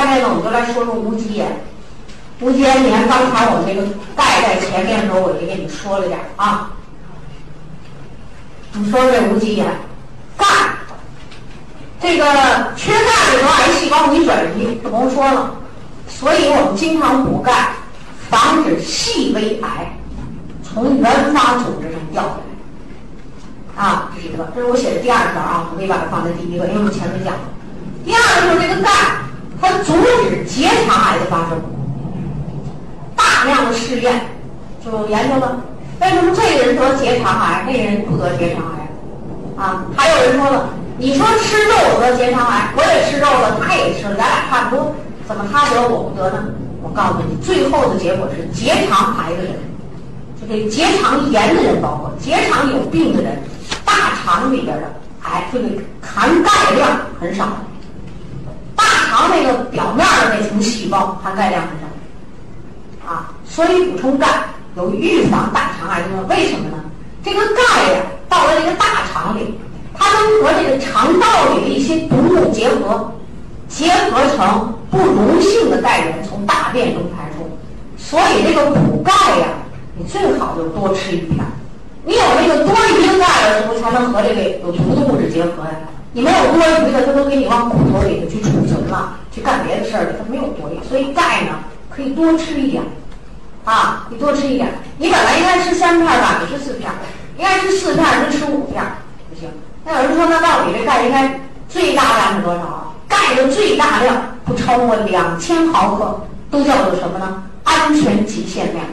下面呢，我们就来说说无机盐。无机盐，你看刚才我们这个钙在前面的时候，我也给你说了点啊。我们说这无机盐，钙，这个缺钙的时候，癌细胞容易转移，就甭说了。所以我们经常补钙，防止细微癌从原发组织上掉下来。啊，这是一个，这是我写的第二条啊，我可以把它放在第一个，因为我们前面讲了。第二个就是这个钙，它阻止结肠癌的发生。大量的试验就研究了，为什么这个人得结肠癌，那人不得结肠癌？啊，还有人说了，你说吃肉得结肠癌，我也吃肉了，他也吃了，咱俩差不多，怎么他得我不得呢？我告诉你，最后的结果是结肠癌的人，就这结肠炎的人，包括结肠有病的人，大肠里边的癌，这个含钙量很少。肠那个表面的那层细胞含钙量很少，啊，所以补充钙有预防大肠癌的。为什么呢？这个钙呀，到了这个大肠里，它能和这个肠道里的一些毒物结合，结合成不溶性的钙原，从大便中排出。所以这个补钙呀，你最好就多吃一片。你有那个多余的钙的时候，才能和这个有毒的物质结合呀。你没有多余的，它都给你往骨头里头去储存了，去干别的事儿了，它没有多余。所以钙呢，可以多吃一点，啊，你多吃一点。你本来应该吃三片吧，你吃四片，应该吃四片，能吃五片，不行。那有人说，那到底这钙应该最大量是多少啊？钙的最大量不超过两千毫克，都叫做什么呢？安全极限量。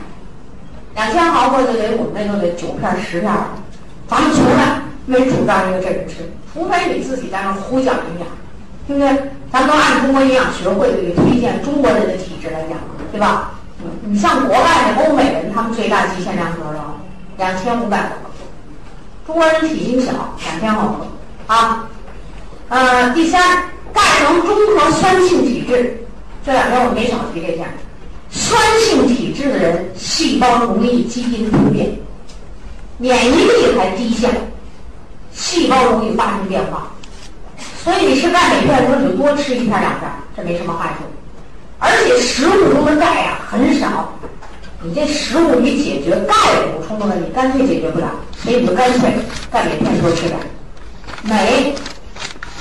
两千毫克就得我们那就得九片十片了，咱们从来没主张一个这人吃。除非你自己在那胡讲营养，对不对？咱都按中国营养学会这个推荐中国人的体质来讲，对吧？你像国外的欧美人，他们最大极限量是多少？两千五百毫克。中国人体型小，两千毫克啊。呃，第三，钙能中和酸性体质。这两天我没少提这件。酸性体质的人，细胞容易基因突变，免疫力还低下。细胞容易发生变化，所以你吃钙镁片的时候，你就多吃一片两片，这没什么坏处。而且食物中的钙呀很少，你这食物你解决钙补充的问题，干脆解决不了，所以你就干脆钙镁片多吃点。镁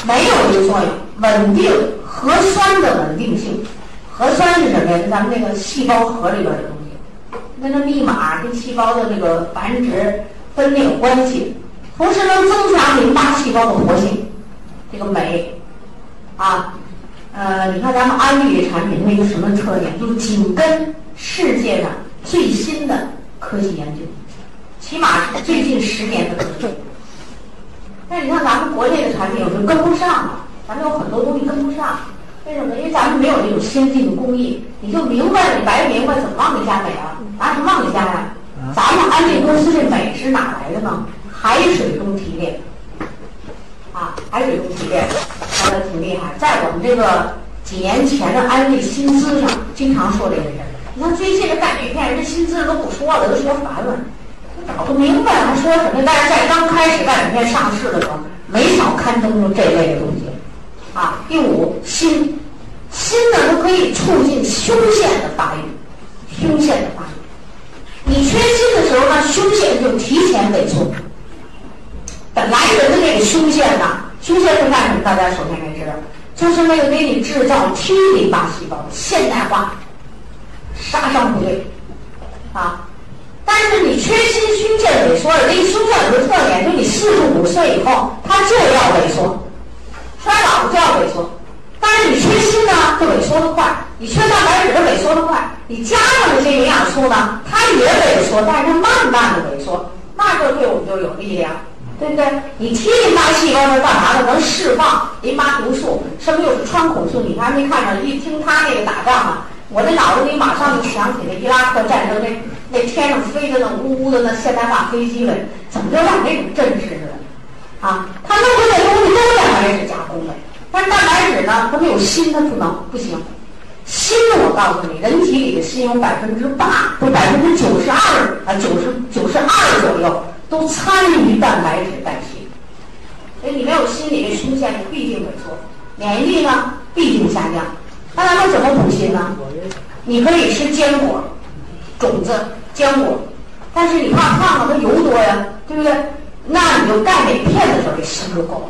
没有一个作用，稳定核酸的稳定性。核酸是什么呀？是咱们那个细胞核里边的东西，那密码跟细胞的这个繁殖分裂有关系。同时能增强淋巴细胞的活性，这个镁，啊，呃，你看咱们安利的产品，它一个什么特点？就是紧跟世界上最新的科技研究，起码是最近十年的科技。但你看咱们国内的产品有时候跟不上，咱们有很多东西跟不上，为什么？因为咱们没有这种先进的工艺。你就明白，你白明白怎么往里加镁啊？拿什么往里加呀？咱们安利公司这镁是哪来的呢？海水中提炼，啊，海水中提炼，说的挺厉害。在我们这个几年前的安利薪资上，经常说这个事儿。你看最近的钙镁片，人家薪资都不说了，都说烦了，搞不明白还说什么。但是在刚开始钙镁片上市的时候，没少刊登出这类的东西。啊，第五，锌，锌呢，它可以促进胸腺的发育，胸腺的发育。你缺锌的时候呢，胸腺就提前萎缩。本来人的这个胸腺呐，胸腺是干什么？大家首先该知道，就是那个给你制造 T 淋巴细胞现代化杀伤部队啊。但是你缺锌，胸腺萎缩了。这胸腺有个特点，就你四十五岁以后，它就要萎缩，衰老就要萎缩。但是你缺锌呢，就萎缩的快；你缺蛋白质，它萎缩的快。你加上这些营养素呢，它也萎缩，但是它慢慢的萎缩，那就对我们就有力量。对不对？你 T 淋巴细胞是干嘛的？能释放淋巴毒素，什么又是穿孔素？你还没看着，一听他那个打仗啊，我这脑子里马上就想起那伊拉克战争那那天上飞的那呜呜的那现代化飞机来，怎么就让那种阵势似的？啊，他弄的这东西都是蛋白质加工的，但是蛋白质呢，它没有锌，它不能不行。锌，我告诉你，人体里的锌有百分之八，不百分之九十二啊，九十九。都参与蛋白质代谢，所以你没有心理的胸腺，你必定萎缩，免疫力呢必定下降，那咱们怎么补锌呢？你可以吃坚果、种子、坚果，但是你怕胖了，它油多呀，对不对？那你就钙镁片的时候，这锌就够了。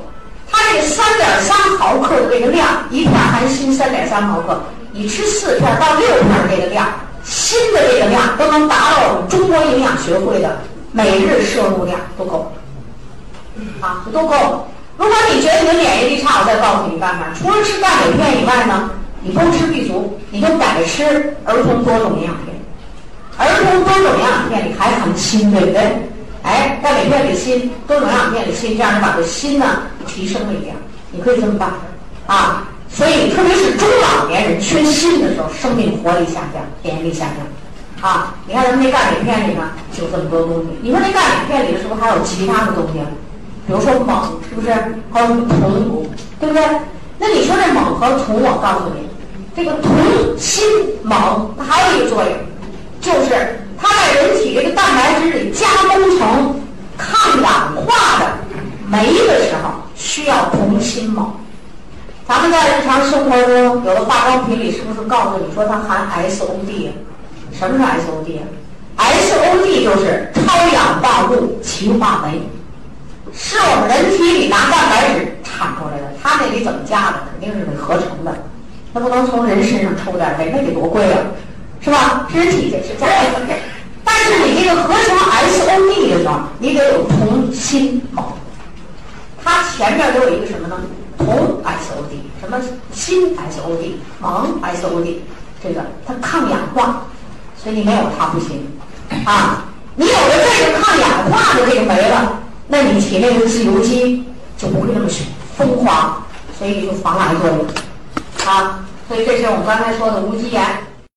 它这个三点三毫克的这个量，一片含锌三点三毫克，你吃四片到六片这个量，锌的这个量都能达到我们中国营养学会的每日摄入量都够了，啊，都够了。如果你觉得你的免疫力差，我再告诉你办法，除了吃钙镁片以外呢，你不吃 B 族，你就改吃儿童多种营养片。儿童多种营养片里还含锌，对不对？哎，钙镁片里锌，多种营养片里锌，这样你把这锌呢提升了一点，你可以这么办啊。所以，特别是中老年人缺锌的时候，生命活力下降，免疫力下降啊。你看咱们那钙镁片里呢，就这么多东西。你说那钙镁片里是不是还有其他的东西？比如说锰，是不是？还有铜，对不对？那你说这锰和铜，我告诉你，这个铜、锌、锰它还有一个作用，就是它在人体这个蛋白质里加工成抗氧化的酶的时候，需要铜、锌、锰。咱们在日常生活中，有的化妆品里是不是告诉你说它含 SOD？什么是 SOD 啊？SOD 就是超氧化物歧化酶。是我们人体里拿蛋白质产出来的，它那里怎么加的？肯定是得合成的，那不能从人身上抽点呗，那得多贵啊，是吧？人体得是加的。但是你这个合成 SOD 的时候，你得有铜、锌、锰，它前面都有一个什么呢？铜 SOD，什么锌 SOD，锰 SOD，这个它抗氧化，所以你没有它不行啊。你有了这个抗氧化的这个酶了。那你体内的自由基就不会那么疯狂，所以就防癌作用啊。所以这是我们刚才说的无机盐。